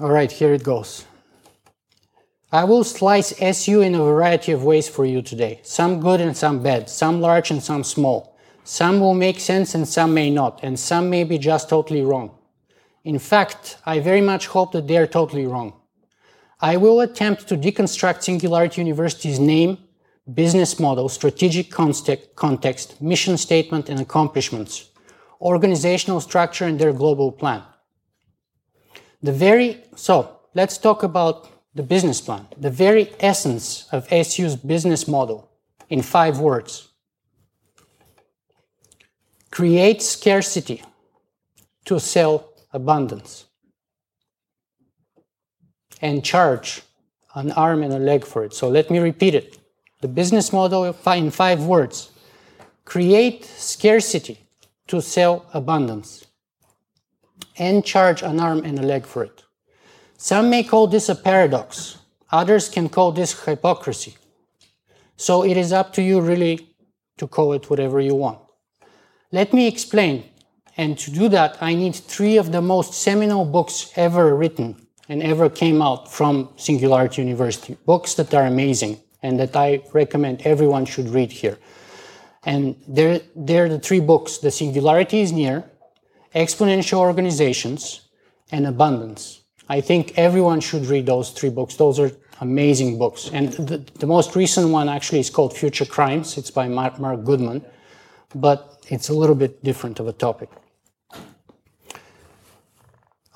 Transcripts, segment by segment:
All right, here it goes. I will slice SU in a variety of ways for you today. Some good and some bad, some large and some small. Some will make sense and some may not, and some may be just totally wrong. In fact, I very much hope that they are totally wrong. I will attempt to deconstruct Singularity University's name, business model, strategic context, mission statement, and accomplishments, organizational structure, and their global plan. The very, so let's talk about the business plan, the very essence of SU's business model in five words. Create scarcity to sell abundance and charge an arm and a leg for it. So let me repeat it. The business model in five words create scarcity to sell abundance and charge an arm and a leg for it. Some may call this a paradox, others can call this hypocrisy. So it is up to you really to call it whatever you want. Let me explain, and to do that, I need three of the most seminal books ever written and ever came out from Singularity University. Books that are amazing and that I recommend everyone should read here. And they're, they're the three books The Singularity is Near, Exponential Organizations, and Abundance. I think everyone should read those three books. Those are amazing books. And the, the most recent one actually is called Future Crimes. It's by Marc, Marc Goodman, but it's a little bit different of a topic.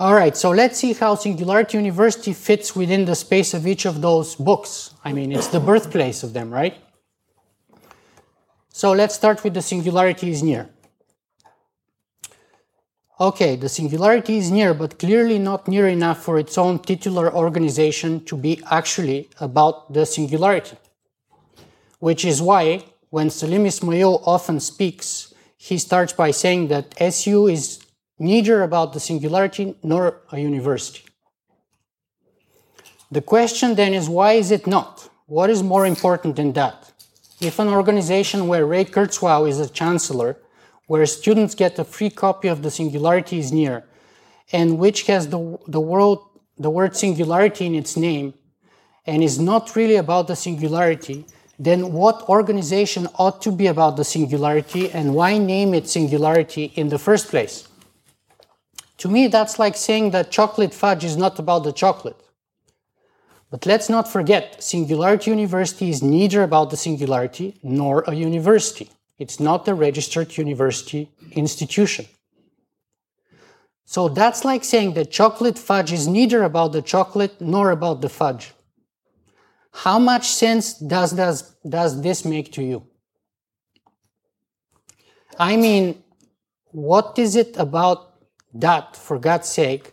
All right, so let's see how Singularity University fits within the space of each of those books. I mean, it's the birthplace of them, right? So let's start with the singularity is near. Okay, the singularity is near, but clearly not near enough for its own titular organization to be actually about the singularity. Which is why, when Salim Ismail often speaks, he starts by saying that SU is neither about the singularity nor a university. The question then is why is it not? What is more important than that? If an organization where Ray Kurzweil is a chancellor, where students get a free copy of The Singularity is Near, and which has the, the, world, the word singularity in its name, and is not really about the singularity, then what organization ought to be about the singularity and why name it singularity in the first place? To me, that's like saying that chocolate fudge is not about the chocolate. But let's not forget, Singularity University is neither about the singularity nor a university. It's not a registered university institution. So that's like saying that chocolate fudge is neither about the chocolate nor about the fudge. How much sense does, does, does this make to you? I mean, what is it about that, for God's sake,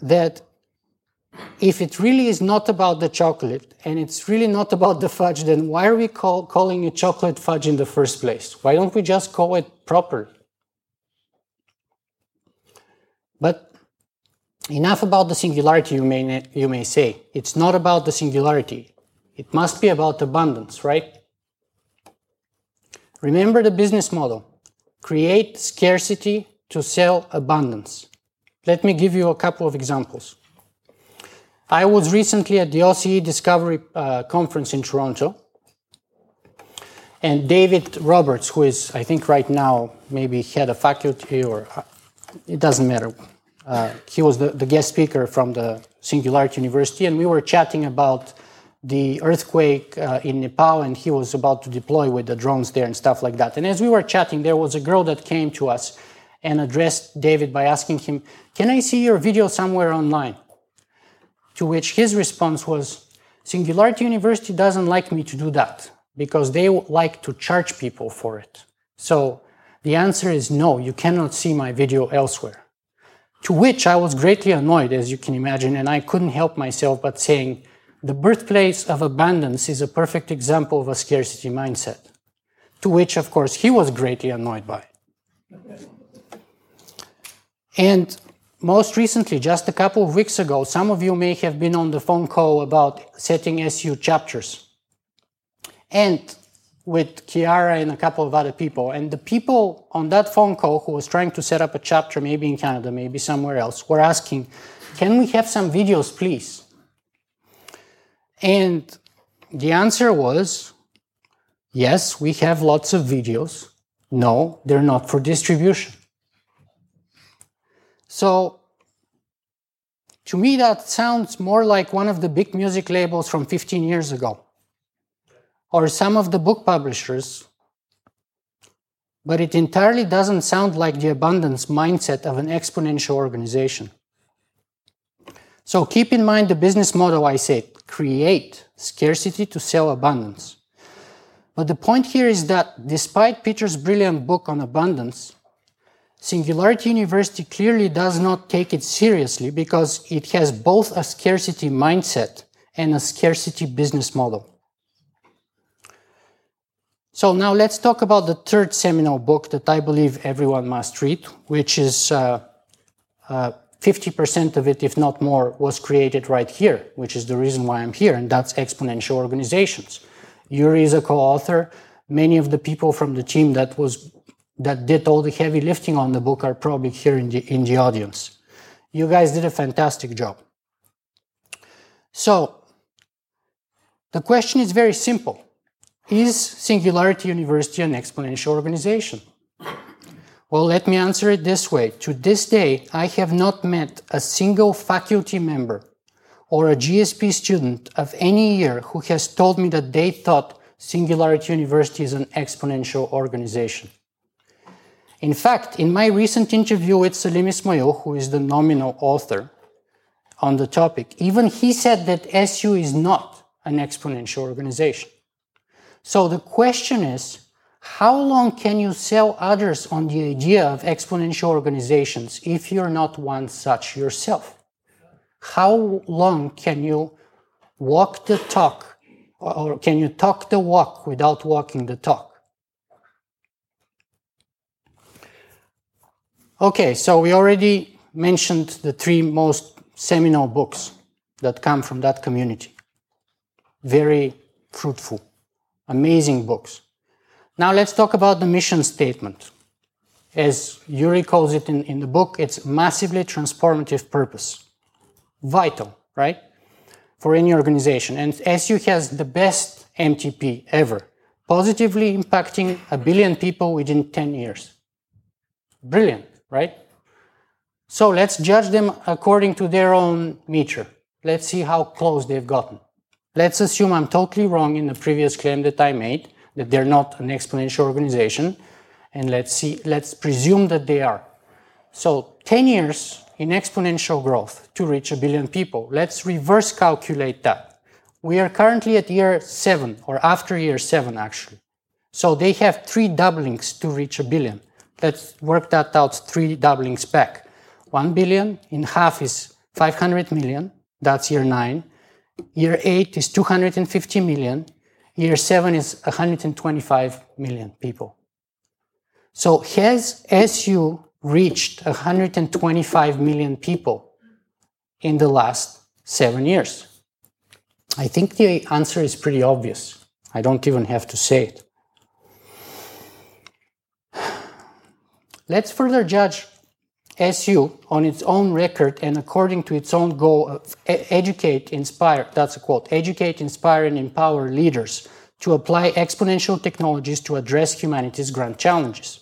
that if it really is not about the chocolate and it's really not about the fudge, then why are we call, calling it chocolate fudge in the first place? Why don't we just call it properly? But enough about the singularity, you may, you may say. It's not about the singularity. It must be about abundance, right? Remember the business model create scarcity to sell abundance. Let me give you a couple of examples. I was recently at the OCE Discovery uh, Conference in Toronto, and David Roberts, who is, I think, right now maybe head of faculty or uh, it doesn't matter. Uh, he was the, the guest speaker from the Singularity University, and we were chatting about the earthquake uh, in Nepal, and he was about to deploy with the drones there and stuff like that. And as we were chatting, there was a girl that came to us and addressed David by asking him, Can I see your video somewhere online? To which his response was, Singularity University doesn't like me to do that because they like to charge people for it. So the answer is no, you cannot see my video elsewhere. To which I was greatly annoyed, as you can imagine, and I couldn't help myself but saying, the birthplace of abundance is a perfect example of a scarcity mindset. To which, of course, he was greatly annoyed by. And most recently, just a couple of weeks ago, some of you may have been on the phone call about setting SU chapters. And with Kiara and a couple of other people. And the people on that phone call who was trying to set up a chapter, maybe in Canada, maybe somewhere else, were asking, can we have some videos, please? And the answer was, yes, we have lots of videos. No, they're not for distribution. So to me, that sounds more like one of the big music labels from 15 years ago, or some of the book publishers. But it entirely doesn't sound like the abundance mindset of an exponential organization. So keep in mind the business model I said create scarcity to sell abundance. But the point here is that despite Peter's brilliant book on abundance, Singularity University clearly does not take it seriously because it has both a scarcity mindset and a scarcity business model. So now let's talk about the third seminal book that I believe everyone must read, which is uh, uh, 50% of it, if not more, was created right here, which is the reason why I'm here, and that's Exponential Organizations. Yuri is a co-author. Many of the people from the team that was that did all the heavy lifting on the book are probably here in the, in the audience. You guys did a fantastic job. So, the question is very simple. Is Singularity University an exponential organization? Well, let me answer it this way. To this day, I have not met a single faculty member or a GSP student of any year who has told me that they thought Singularity University is an exponential organization. In fact, in my recent interview with Salim Ismail, who is the nominal author on the topic, even he said that SU is not an exponential organization. So the question is, how long can you sell others on the idea of exponential organizations if you're not one such yourself? How long can you walk the talk or can you talk the walk without walking the talk? Okay, so we already mentioned the three most seminal books that come from that community. Very fruitful, amazing books. Now let's talk about the mission statement. As Yuri calls it in, in the book, it's massively transformative purpose. Vital, right? For any organization. And SU has the best MTP ever, positively impacting a billion people within 10 years. Brilliant right? So let's judge them according to their own meter. Let's see how close they've gotten. Let's assume I'm totally wrong in the previous claim that I made, that they're not an exponential organization, and let's see, let's presume that they are. So 10 years in exponential growth to reach a billion people. Let's reverse calculate that. We are currently at year seven, or after year seven, actually. So they have three doublings to reach a billion. Let's work that out three doublings back. 1 billion in half is 500 million. That's year nine. Year eight is 250 million. Year seven is 125 million people. So has SU reached 125 million people in the last seven years? I think the answer is pretty obvious. I don't even have to say it. Let's further judge SU on its own record and according to its own goal of educate, inspire, that's a quote, educate, inspire, and empower leaders to apply exponential technologies to address humanity's grand challenges.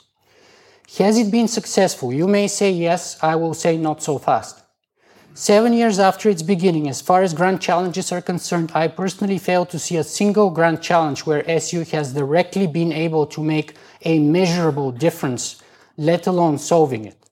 Has it been successful? You may say yes, I will say not so fast. Seven years after its beginning, as far as grand challenges are concerned, I personally fail to see a single grand challenge where SU has directly been able to make a measurable difference let alone solving it.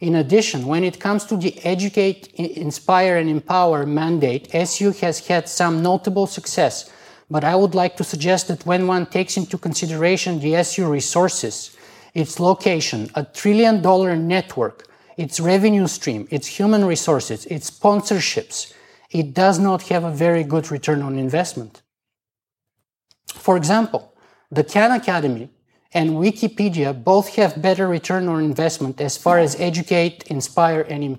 In addition, when it comes to the educate, inspire, and empower mandate, SU has had some notable success, but I would like to suggest that when one takes into consideration the SU resources, its location, a trillion dollar network, its revenue stream, its human resources, its sponsorships, it does not have a very good return on investment. For example, the Khan Academy and Wikipedia both have better return on investment as far as educate, inspire, and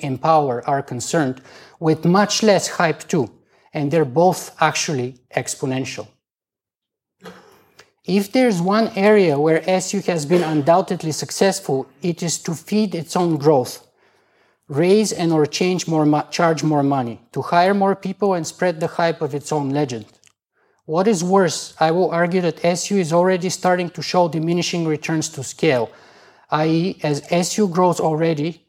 empower are concerned, with much less hype too, and they're both actually exponential. If there's one area where SU has been undoubtedly successful, it is to feed its own growth. raise and or change more charge more money, to hire more people and spread the hype of its own legend. What is worse, I will argue that SU is already starting to show diminishing returns to scale, i.e., as SU grows already,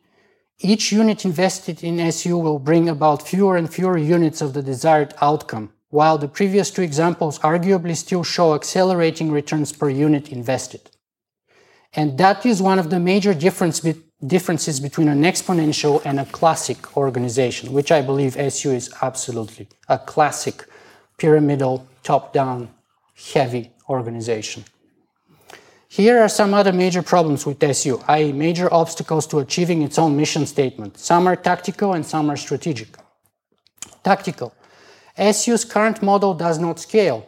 each unit invested in SU will bring about fewer and fewer units of the desired outcome, while the previous two examples arguably still show accelerating returns per unit invested. And that is one of the major difference be differences between an exponential and a classic organization, which I believe SU is absolutely a classic pyramidal, top down, heavy organization. Here are some other major problems with SU, i.e., major obstacles to achieving its own mission statement. Some are tactical and some are strategic. Tactical. SU's current model does not scale.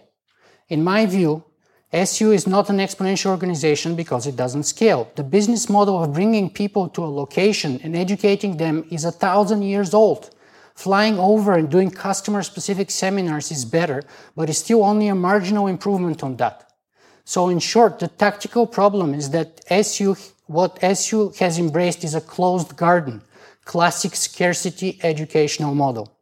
In my view, SU is not an exponential organization because it doesn't scale. The business model of bringing people to a location and educating them is a thousand years old. Flying over and doing customer specific seminars is better, but it's still only a marginal improvement on that. So in short, the tactical problem is that SU, what SU has embraced is a closed garden, classic scarcity educational model.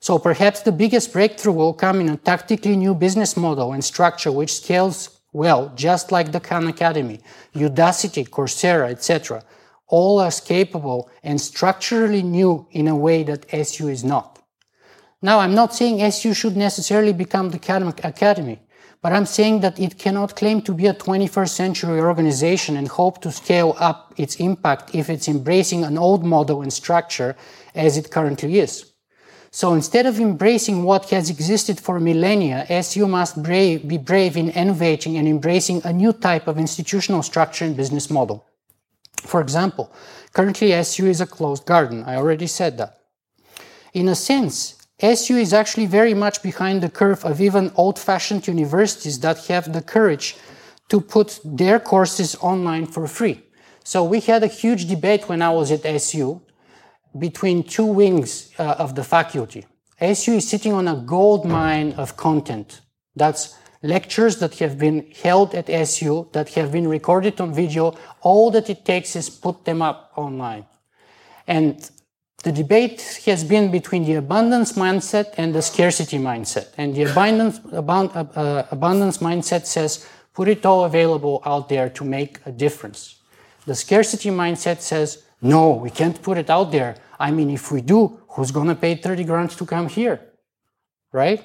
So perhaps the biggest breakthrough will come in a tactically new business model and structure which scales well, just like the Khan Academy, Udacity, Coursera, etc. All as capable and structurally new in a way that SU is not. Now, I'm not saying SU should necessarily become the Khan Academy. But I'm saying that it cannot claim to be a 21st century organization and hope to scale up its impact if it's embracing an old model and structure as it currently is. So instead of embracing what has existed for millennia, SU must brave, be brave in innovating and embracing a new type of institutional structure and business model. For example, currently SU is a closed garden. I already said that. In a sense, SU is actually very much behind the curve of even old fashioned universities that have the courage to put their courses online for free. So we had a huge debate when I was at SU between two wings uh, of the faculty. SU is sitting on a gold mine of content. That's lectures that have been held at SU that have been recorded on video. All that it takes is put them up online. And the debate has been between the abundance mindset and the scarcity mindset. And the abundance, abund, uh, abundance mindset says, put it all available out there to make a difference. The scarcity mindset says, no, we can't put it out there. I mean, if we do, who's going to pay 30 grand to come here? Right?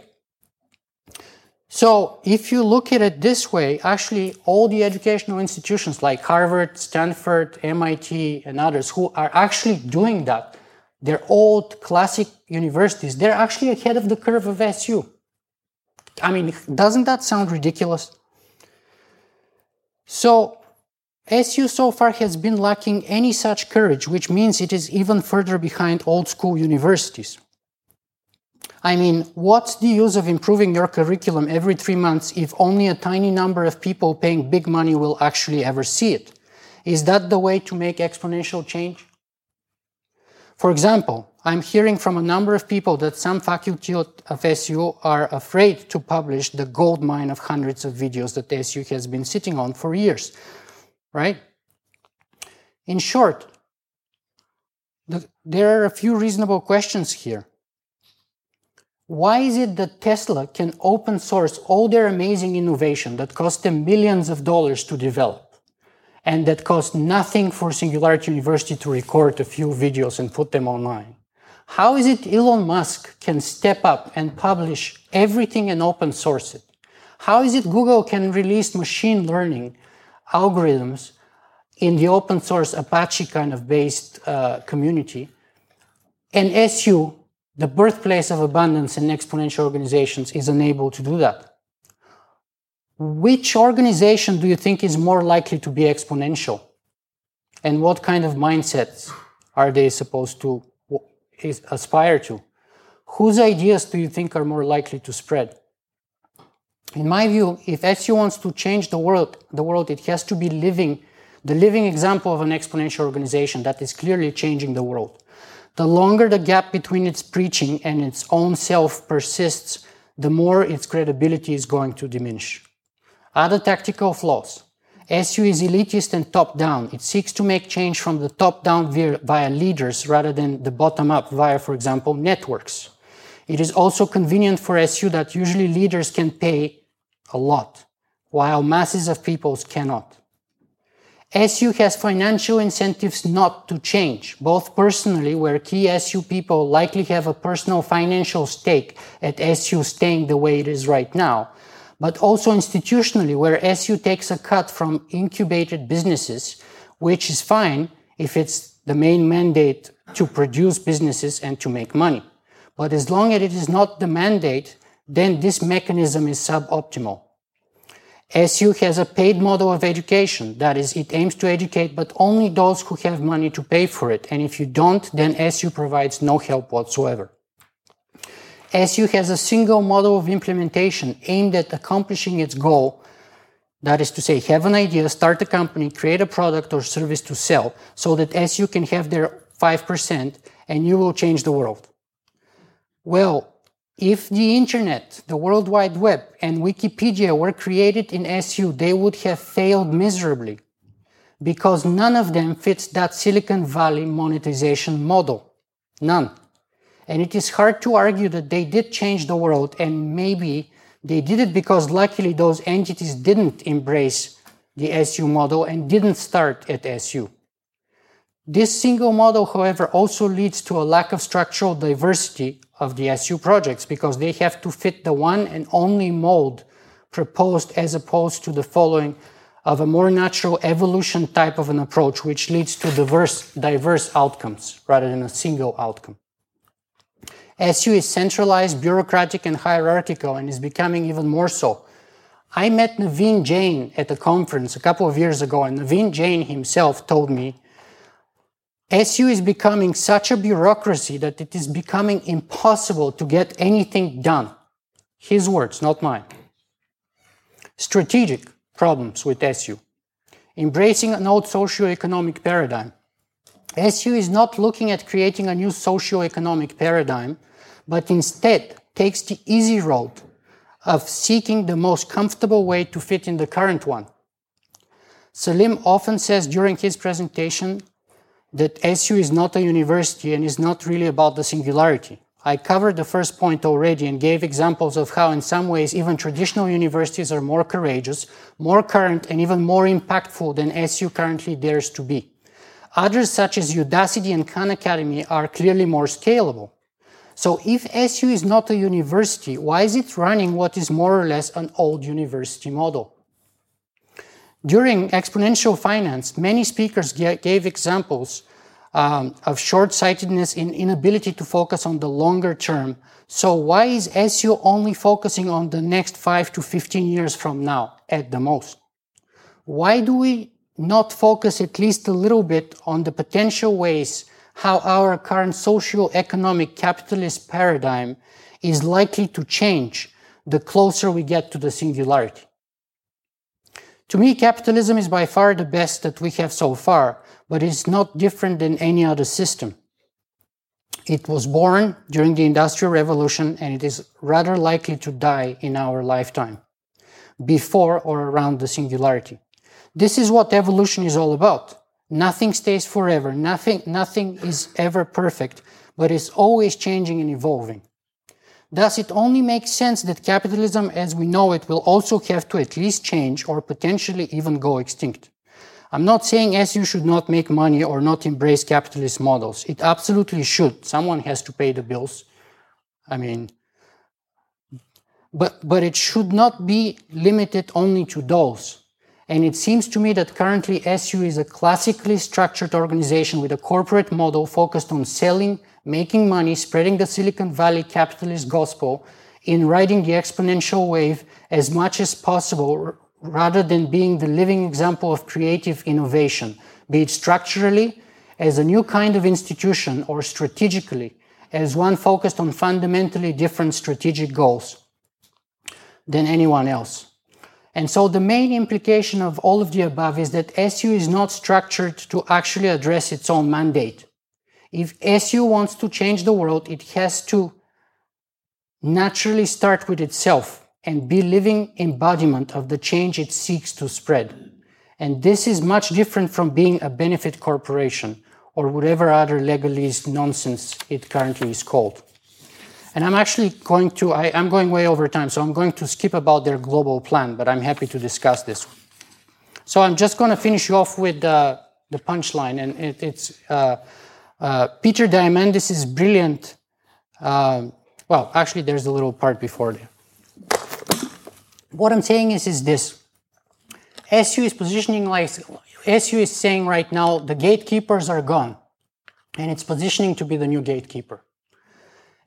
So if you look at it this way, actually all the educational institutions like Harvard, Stanford, MIT, and others who are actually doing that they're old classic universities. They're actually ahead of the curve of SU. I mean, doesn't that sound ridiculous? So, SU so far has been lacking any such courage, which means it is even further behind old school universities. I mean, what's the use of improving your curriculum every three months if only a tiny number of people paying big money will actually ever see it? Is that the way to make exponential change? For example, I'm hearing from a number of people that some faculty of SU are afraid to publish the gold mine of hundreds of videos that SU has been sitting on for years, right? In short, the, there are a few reasonable questions here. Why is it that Tesla can open source all their amazing innovation that cost them millions of dollars to develop? and that cost nothing for Singularity University to record a few videos and put them online. How is it Elon Musk can step up and publish everything and open source it? How is it Google can release machine learning algorithms in the open source Apache kind of based uh, community? And SU, the birthplace of abundance in exponential organizations, is unable to do that which organization do you think is more likely to be exponential? And what kind of mindsets are they supposed to aspire to? Whose ideas do you think are more likely to spread? In my view, if SU wants to change the world, the world, it has to be living, the living example of an exponential organization that is clearly changing the world. The longer the gap between its preaching and its own self persists, the more its credibility is going to diminish. Other tactical flaws. SU is elitist and top down. It seeks to make change from the top down via, via leaders rather than the bottom up via, for example, networks. It is also convenient for SU that usually leaders can pay a lot, while masses of peoples cannot. SU has financial incentives not to change, both personally, where key SU people likely have a personal financial stake at SU staying the way it is right now, but also institutionally, where SU takes a cut from incubated businesses, which is fine if it's the main mandate to produce businesses and to make money. But as long as it is not the mandate, then this mechanism is suboptimal. SU has a paid model of education. That is, it aims to educate, but only those who have money to pay for it. And if you don't, then SU provides no help whatsoever. SU has a single model of implementation aimed at accomplishing its goal. That is to say, have an idea, start a company, create a product or service to sell so that SU can have their 5% and you will change the world. Well, if the internet, the World Wide Web, and Wikipedia were created in SU, they would have failed miserably because none of them fits that Silicon Valley monetization model. None. And it is hard to argue that they did change the world and maybe they did it because luckily those entities didn't embrace the SU model and didn't start at SU. This single model, however, also leads to a lack of structural diversity of the SU projects because they have to fit the one and only mold proposed as opposed to the following of a more natural evolution type of an approach, which leads to diverse, diverse outcomes rather than a single outcome. SU is centralized, bureaucratic, and hierarchical, and is becoming even more so. I met Naveen Jain at a conference a couple of years ago, and Naveen Jain himself told me SU is becoming such a bureaucracy that it is becoming impossible to get anything done. His words, not mine. Strategic problems with SU. Embracing an old socio-economic paradigm. SU is not looking at creating a new socio-economic paradigm, but instead takes the easy road of seeking the most comfortable way to fit in the current one. Salim often says during his presentation that SU is not a university and is not really about the singularity. I covered the first point already and gave examples of how in some ways even traditional universities are more courageous, more current, and even more impactful than SU currently dares to be. Others such as Udacity and Khan Academy are clearly more scalable. So if SU is not a university, why is it running what is more or less an old university model? During exponential finance, many speakers gave examples um, of short-sightedness and inability to focus on the longer term. So why is SU only focusing on the next 5 to 15 years from now at the most? Why do we not focus at least a little bit on the potential ways how our current socio-economic capitalist paradigm is likely to change the closer we get to the singularity? To me, capitalism is by far the best that we have so far, but it's not different than any other system. It was born during the Industrial Revolution and it is rather likely to die in our lifetime, before or around the singularity. This is what evolution is all about. Nothing stays forever, nothing, nothing is ever perfect, but it's always changing and evolving. Thus, it only makes sense that capitalism as we know it will also have to at least change or potentially even go extinct. I'm not saying SU should not make money or not embrace capitalist models. It absolutely should. Someone has to pay the bills. I mean, but, but it should not be limited only to those. And it seems to me that currently SU is a classically structured organization with a corporate model focused on selling making money, spreading the Silicon Valley capitalist gospel, in riding the exponential wave as much as possible rather than being the living example of creative innovation, be it structurally as a new kind of institution or strategically as one focused on fundamentally different strategic goals than anyone else. And so the main implication of all of the above is that SU is not structured to actually address its own mandate. If SU wants to change the world, it has to naturally start with itself and be living embodiment of the change it seeks to spread. And this is much different from being a benefit corporation or whatever other legalese nonsense it currently is called. And I'm actually going to, I, am going way over time, so I'm going to skip about their global plan, but I'm happy to discuss this. So I'm just going to finish off with uh, the punchline, and it, it's uh, uh, Peter Diamandis is brilliant. Um, well, actually, there's a little part before there. What I'm saying is, is this. SU is positioning like, SU is saying right now, the gatekeepers are gone. And it's positioning to be the new gatekeeper.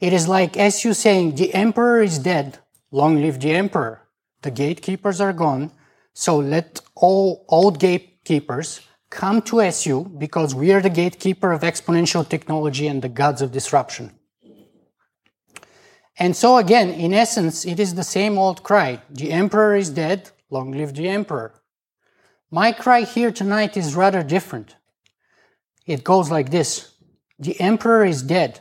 It is like SU saying, the emperor is dead, long live the emperor. The gatekeepers are gone, so let all old gatekeepers come to SU because we are the gatekeeper of exponential technology and the gods of disruption. And so again, in essence, it is the same old cry. The emperor is dead, long live the emperor. My cry here tonight is rather different. It goes like this. The emperor is dead.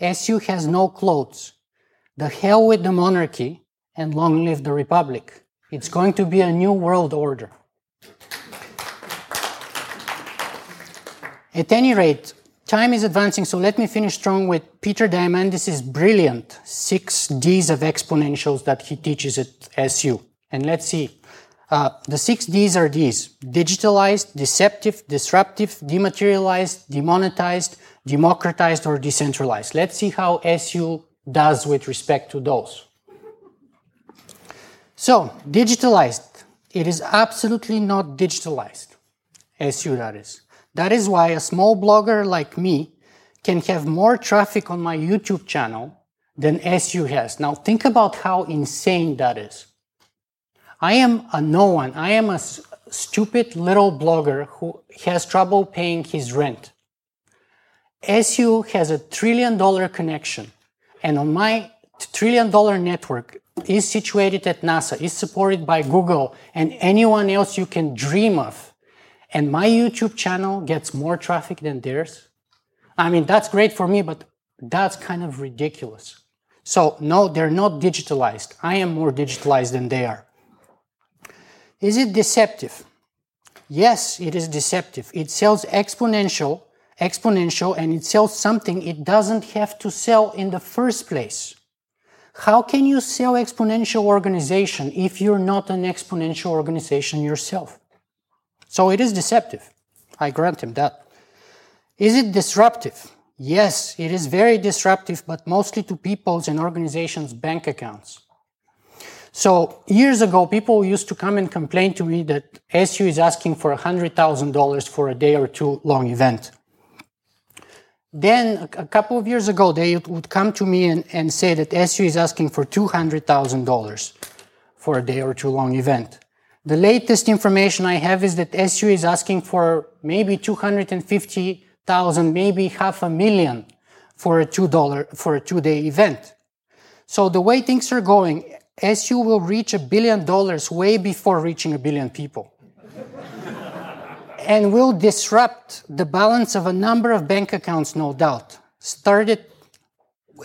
SU has no clothes. The hell with the monarchy and long live the republic. It's going to be a new world order. At any rate, time is advancing, so let me finish strong with Peter Diamandis' brilliant six Ds of exponentials that he teaches at SU. And let's see. Uh, the six Ds are these digitalized, deceptive, disruptive, dematerialized, demonetized, democratized, or decentralized. Let's see how SU does with respect to those. So, digitalized. It is absolutely not digitalized. SU, that is. That is why a small blogger like me can have more traffic on my YouTube channel than SU has. Now think about how insane that is. I am a no one. I am a stupid little blogger who has trouble paying his rent. SU has a trillion dollar connection and on my trillion dollar network is situated at NASA, is supported by Google and anyone else you can dream of and my YouTube channel gets more traffic than theirs, I mean, that's great for me, but that's kind of ridiculous. So, no, they're not digitalized. I am more digitalized than they are. Is it deceptive? Yes, it is deceptive. It sells exponential, exponential, and it sells something it doesn't have to sell in the first place. How can you sell exponential organization if you're not an exponential organization yourself? So it is deceptive. I grant him that. Is it disruptive? Yes, it is very disruptive, but mostly to people's and organizations' bank accounts. So years ago, people used to come and complain to me that SU is asking for $100,000 for a day or two long event. Then a couple of years ago, they would come to me and, and say that SU is asking for $200,000 for a day or two long event. The latest information I have is that SU is asking for maybe 250,000, maybe half a million for a two dollar, for a two day event. So the way things are going, SU will reach a billion dollars way before reaching a billion people. And will disrupt the balance of a number of bank accounts, no doubt. Started,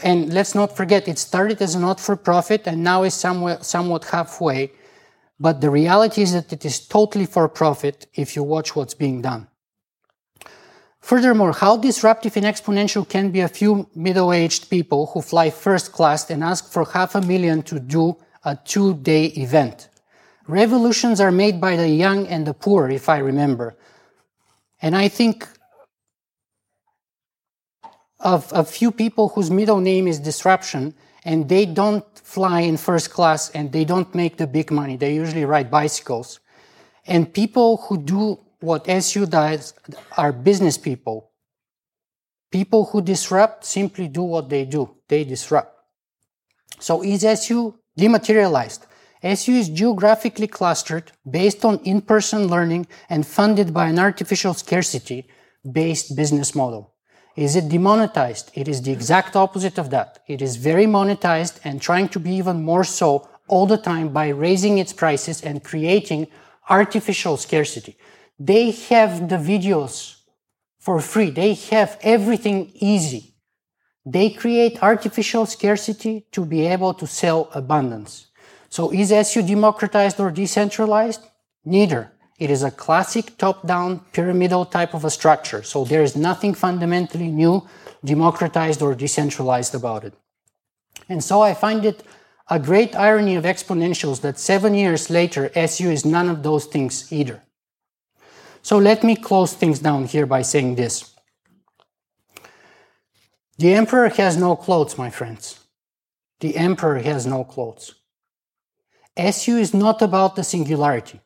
and let's not forget, it started as a not for profit and now is somewhat, somewhat halfway but the reality is that it is totally for profit if you watch what's being done. Furthermore, how disruptive and exponential can be a few middle-aged people who fly first class and ask for half a million to do a two-day event. Revolutions are made by the young and the poor, if I remember. And I think of a few people whose middle name is disruption and they don't fly in first class and they don't make the big money. They usually ride bicycles. And people who do what SU does are business people. People who disrupt simply do what they do. They disrupt. So is SU dematerialized? SU is geographically clustered based on in-person learning and funded by an artificial scarcity based business model. Is it demonetized? It is the exact opposite of that. It is very monetized and trying to be even more so all the time by raising its prices and creating artificial scarcity. They have the videos for free. They have everything easy. They create artificial scarcity to be able to sell abundance. So is SU democratized or decentralized? Neither. It is a classic top-down pyramidal type of a structure. So there is nothing fundamentally new, democratized or decentralized about it. And so I find it a great irony of exponentials that seven years later, SU is none of those things either. So let me close things down here by saying this. The emperor has no clothes, my friends. The emperor has no clothes. SU is not about the singularity.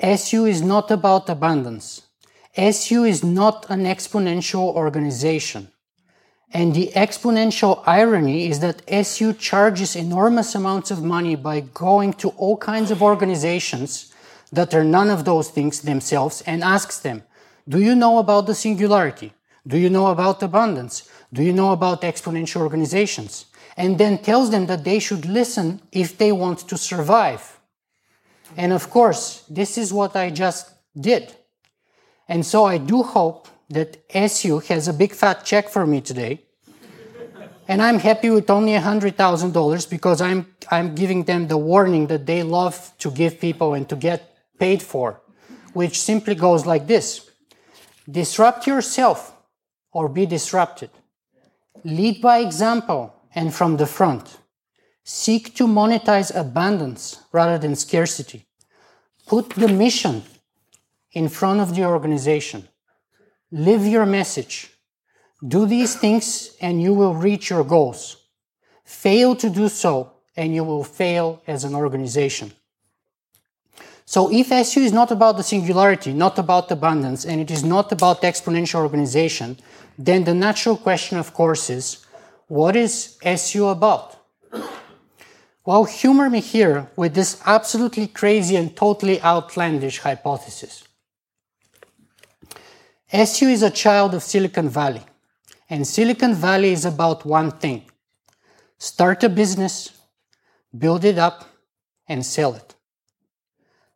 SU is not about abundance. SU is not an exponential organization. And the exponential irony is that SU charges enormous amounts of money by going to all kinds of organizations that are none of those things themselves and asks them, Do you know about the singularity? Do you know about abundance? Do you know about exponential organizations? And then tells them that they should listen if they want to survive. And of course, this is what I just did. And so I do hope that SU has a big fat check for me today. and I'm happy with only $100,000 because I'm, I'm giving them the warning that they love to give people and to get paid for, which simply goes like this Disrupt yourself or be disrupted. Lead by example and from the front. Seek to monetize abundance rather than scarcity. Put the mission in front of the organization. Live your message. Do these things and you will reach your goals. Fail to do so and you will fail as an organization. So if SU is not about the singularity, not about abundance, and it is not about exponential organization, then the natural question, of course, is what is SU about? Well, humor me here with this absolutely crazy and totally outlandish hypothesis. SU is a child of Silicon Valley, and Silicon Valley is about one thing start a business, build it up, and sell it.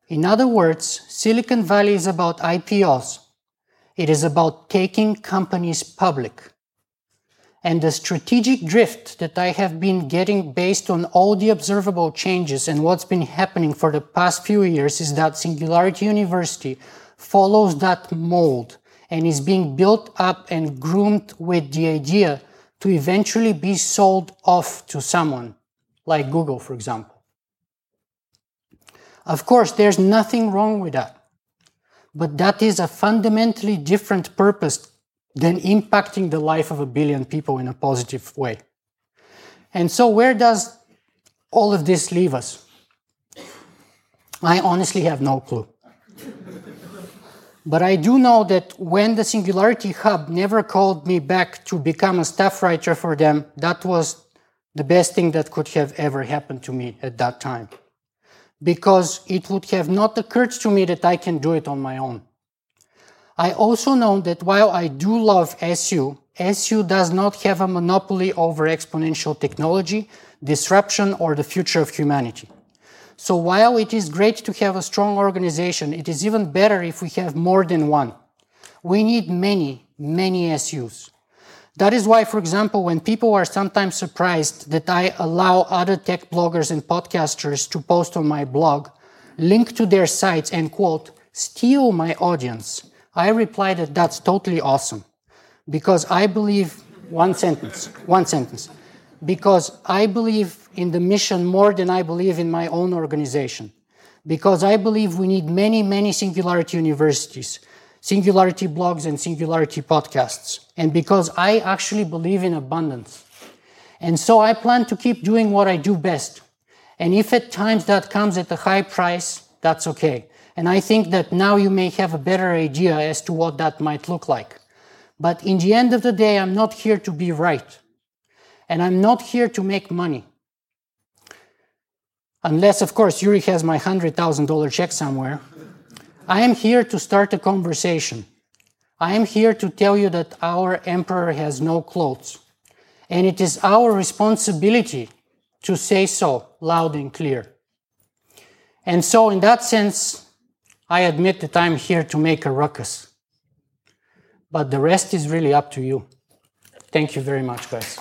In other words, Silicon Valley is about IPOs. It is about taking companies public. And the strategic drift that I have been getting based on all the observable changes and what's been happening for the past few years is that Singularity University follows that mold and is being built up and groomed with the idea to eventually be sold off to someone, like Google, for example. Of course, there's nothing wrong with that. But that is a fundamentally different purpose than impacting the life of a billion people in a positive way. And so, where does all of this leave us? I honestly have no clue. But I do know that when the Singularity Hub never called me back to become a staff writer for them, that was the best thing that could have ever happened to me at that time. Because it would have not occurred to me that I can do it on my own. I also know that while I do love SU, SU does not have a monopoly over exponential technology, disruption, or the future of humanity. So while it is great to have a strong organization, it is even better if we have more than one. We need many, many SUs. That is why, for example, when people are sometimes surprised that I allow other tech bloggers and podcasters to post on my blog, link to their sites and quote, steal my audience, I reply that that's totally awesome because I believe one sentence, one sentence, because I believe in the mission more than I believe in my own organization. Because I believe we need many, many Singularity universities, Singularity blogs, and Singularity podcasts. And because I actually believe in abundance. And so I plan to keep doing what I do best. And if at times that comes at a high price, that's okay. And I think that now you may have a better idea as to what that might look like. But in the end of the day, I'm not here to be right. And I'm not here to make money. Unless, of course, Yuri has my $100,000 check somewhere. I am here to start a conversation. I am here to tell you that our emperor has no clothes. And it is our responsibility to say so loud and clear. And so, in that sense, I admit that I'm here to make a ruckus. But the rest is really up to you. Thank you very much, guys.